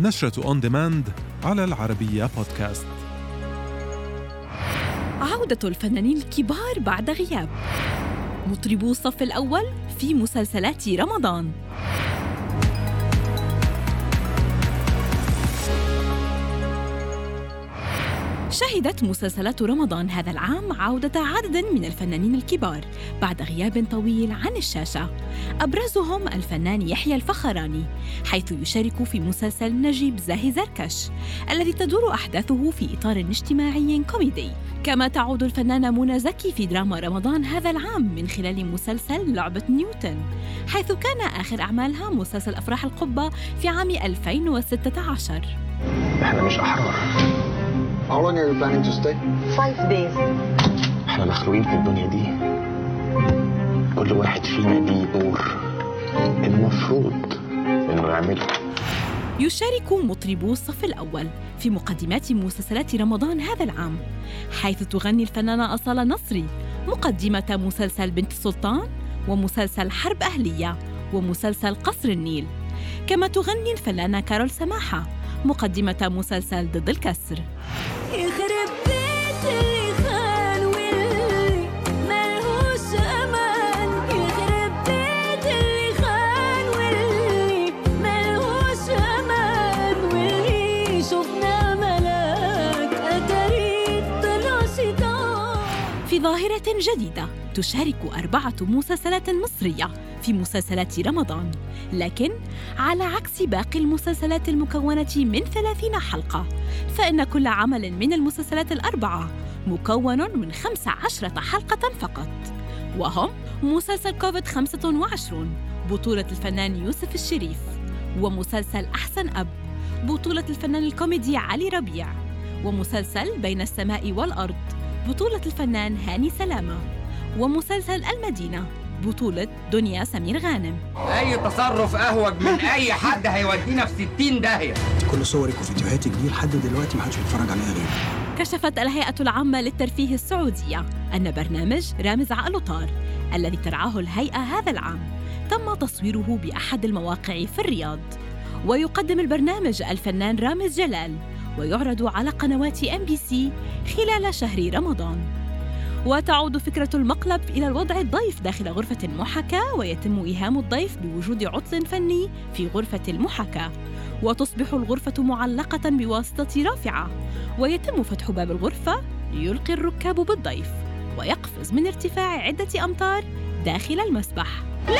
نشرة أون ديماند على العربية بودكاست عودة الفنانين الكبار بعد غياب. مطربو الصف الأول في مسلسلات رمضان. شهدت مسلسلات رمضان هذا العام عودة عدد من الفنانين الكبار بعد غياب طويل عن الشاشة. أبرزهم الفنان يحيى الفخراني حيث يشارك في مسلسل نجيب زاهي زركش الذي تدور أحداثه في إطار اجتماعي كوميدي. كما تعود الفنانة منى زكي في دراما رمضان هذا العام من خلال مسلسل لعبة نيوتن حيث كان آخر أعمالها مسلسل أفراح القبة في عام 2016 إحنا مش أحرار. How long are you planning to stay? Five days. إحنا مخلوقين في الدنيا دي. كل واحد فينا ليه دور. المفروض انه يعمله. يشارك مطربو الصف الأول في مقدمات مسلسلات رمضان هذا العام حيث تغني الفنانة أصالة نصري مقدمة مسلسل بنت السلطان ومسلسل حرب أهلية ومسلسل قصر النيل. كما تغني الفنانة كارول سماحة مقدمة مسلسل ضد الكسر. في ظاهرة جديدة تشارك أربعة مسلسلات مصرية في مسلسلات رمضان لكن على عكس باقي المسلسلات المكونة من ثلاثين حلقة فإن كل عمل من المسلسلات الأربعة مكون من خمس عشرة حلقة فقط. وهم مسلسل كوفيد 25 بطولة الفنان يوسف الشريف ومسلسل أحسن أب بطولة الفنان الكوميدي علي ربيع ومسلسل بين السماء والأرض بطولة الفنان هاني سلامة ومسلسل المدينة. بطولة دنيا سمير غانم. أي تصرف أهوج من أي حد هيودينا في 60 داهيه كل صورك وفيديوهاتك دي لحد دلوقتي محدش بيتفرج عليها غيري. كشفت الهيئة العامة للترفيه السعودية أن برنامج رامز عقل طار الذي ترعاه الهيئة هذا العام تم تصويره بأحد المواقع في الرياض. ويقدم البرنامج الفنان رامز جلال ويعرض على قنوات ام بي سي خلال شهر رمضان. وتعود فكرة المقلب إلى وضع الضيف داخل غرفة المحاكاة ويتم إيهام الضيف بوجود عطل فني في غرفة المحاكاة وتصبح الغرفة معلقة بواسطة رافعة ويتم فتح باب الغرفة ليلقي الركاب بالضيف ويقفز من ارتفاع عدة أمتار داخل المسبح لا